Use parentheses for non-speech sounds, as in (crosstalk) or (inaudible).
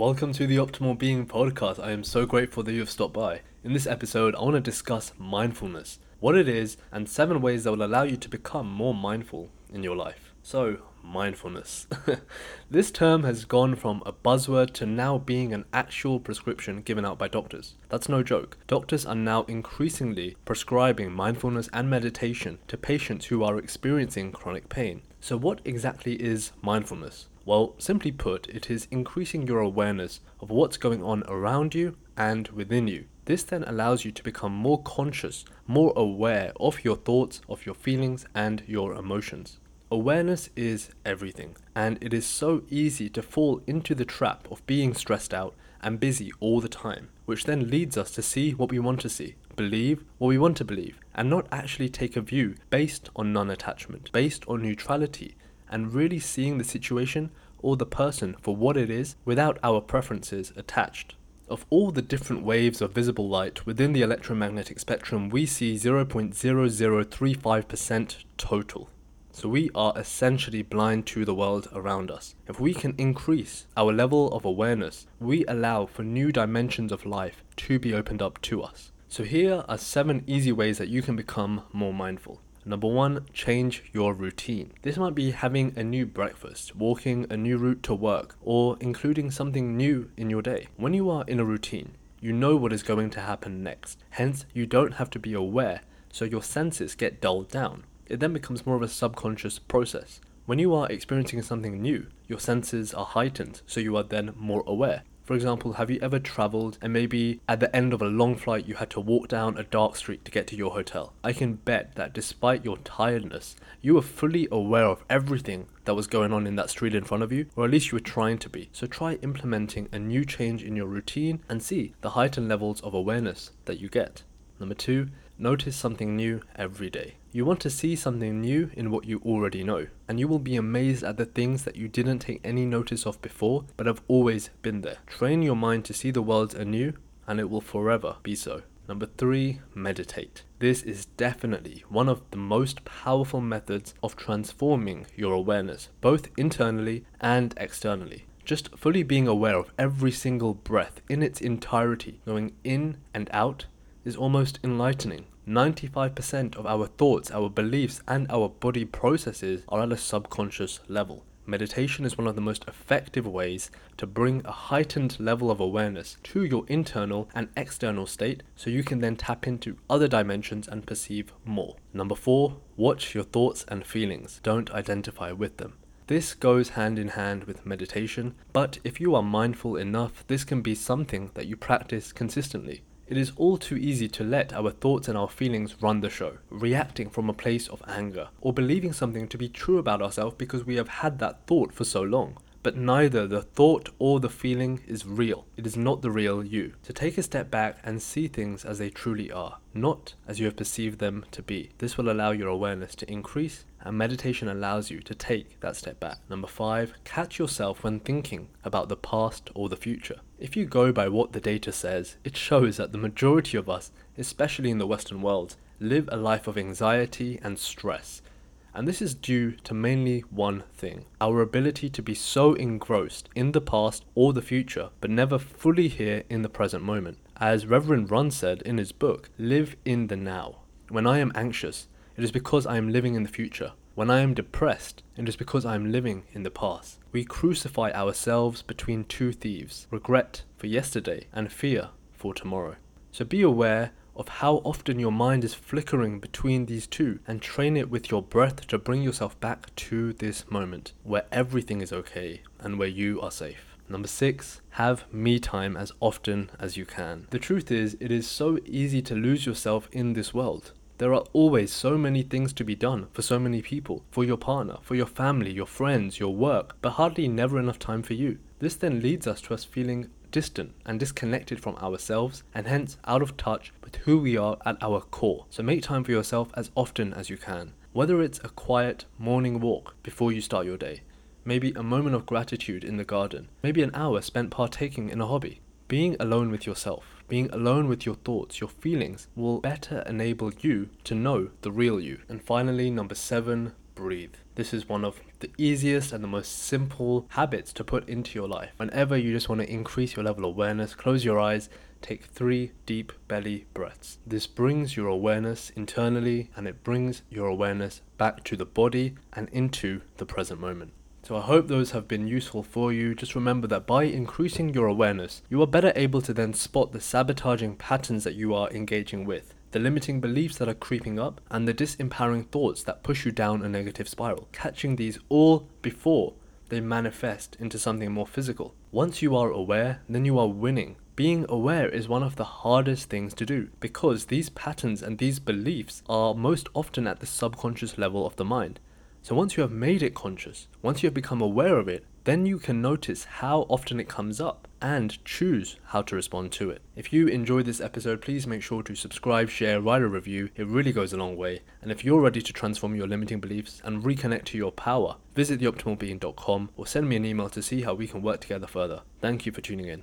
Welcome to the Optimal Being podcast. I am so grateful that you have stopped by. In this episode, I want to discuss mindfulness, what it is, and seven ways that will allow you to become more mindful in your life. So, mindfulness. (laughs) this term has gone from a buzzword to now being an actual prescription given out by doctors. That's no joke. Doctors are now increasingly prescribing mindfulness and meditation to patients who are experiencing chronic pain. So, what exactly is mindfulness? Well, simply put, it is increasing your awareness of what's going on around you and within you. This then allows you to become more conscious, more aware of your thoughts, of your feelings, and your emotions. Awareness is everything, and it is so easy to fall into the trap of being stressed out and busy all the time, which then leads us to see what we want to see, believe what we want to believe, and not actually take a view based on non attachment, based on neutrality, and really seeing the situation or the person for what it is without our preferences attached. Of all the different waves of visible light within the electromagnetic spectrum, we see 0.0035% total. So we are essentially blind to the world around us. If we can increase our level of awareness, we allow for new dimensions of life to be opened up to us. So here are seven easy ways that you can become more mindful. Number one, change your routine. This might be having a new breakfast, walking a new route to work, or including something new in your day. When you are in a routine, you know what is going to happen next. Hence, you don't have to be aware, so your senses get dulled down it then becomes more of a subconscious process. When you are experiencing something new, your senses are heightened, so you are then more aware. For example, have you ever traveled and maybe at the end of a long flight you had to walk down a dark street to get to your hotel? I can bet that despite your tiredness, you were fully aware of everything that was going on in that street in front of you, or at least you were trying to be. So try implementing a new change in your routine and see the heightened levels of awareness that you get. Number two, notice something new every day. You want to see something new in what you already know, and you will be amazed at the things that you didn't take any notice of before but have always been there. Train your mind to see the world anew, and it will forever be so. Number three, meditate. This is definitely one of the most powerful methods of transforming your awareness, both internally and externally. Just fully being aware of every single breath in its entirety, going in and out, is almost enlightening. 95% of our thoughts, our beliefs, and our body processes are at a subconscious level. Meditation is one of the most effective ways to bring a heightened level of awareness to your internal and external state so you can then tap into other dimensions and perceive more. Number four, watch your thoughts and feelings. Don't identify with them. This goes hand in hand with meditation, but if you are mindful enough, this can be something that you practice consistently. It is all too easy to let our thoughts and our feelings run the show, reacting from a place of anger, or believing something to be true about ourselves because we have had that thought for so long. But neither the thought or the feeling is real. It is not the real you. To take a step back and see things as they truly are, not as you have perceived them to be. This will allow your awareness to increase, and meditation allows you to take that step back. Number five, catch yourself when thinking about the past or the future. If you go by what the data says, it shows that the majority of us, especially in the Western world, live a life of anxiety and stress and this is due to mainly one thing our ability to be so engrossed in the past or the future, but never fully here in the present moment. As Reverend Run said in his book, live in the now. When I am anxious, it is because I am living in the future. When I am depressed, it is because I am living in the past. We crucify ourselves between two thieves regret for yesterday and fear for tomorrow. So be aware of how often your mind is flickering between these two and train it with your breath to bring yourself back to this moment where everything is okay and where you are safe. Number six, have me time as often as you can. The truth is, it is so easy to lose yourself in this world. There are always so many things to be done for so many people, for your partner, for your family, your friends, your work, but hardly never enough time for you. This then leads us to us feeling distant and disconnected from ourselves and hence out of touch with who we are at our core. So make time for yourself as often as you can. Whether it's a quiet morning walk before you start your day, maybe a moment of gratitude in the garden, maybe an hour spent partaking in a hobby. Being alone with yourself, being alone with your thoughts, your feelings will better enable you to know the real you. And finally, number seven, breathe. This is one of the easiest and the most simple habits to put into your life. Whenever you just want to increase your level of awareness, close your eyes, take three deep belly breaths. This brings your awareness internally and it brings your awareness back to the body and into the present moment. So I hope those have been useful for you. Just remember that by increasing your awareness, you are better able to then spot the sabotaging patterns that you are engaging with the limiting beliefs that are creeping up, and the disempowering thoughts that push you down a negative spiral. Catching these all before they manifest into something more physical. Once you are aware, then you are winning. Being aware is one of the hardest things to do because these patterns and these beliefs are most often at the subconscious level of the mind. So once you have made it conscious, once you have become aware of it, then you can notice how often it comes up and choose how to respond to it. If you enjoyed this episode, please make sure to subscribe, share, write a review. It really goes a long way. And if you're ready to transform your limiting beliefs and reconnect to your power, visit theoptimalbeing.com or send me an email to see how we can work together further. Thank you for tuning in.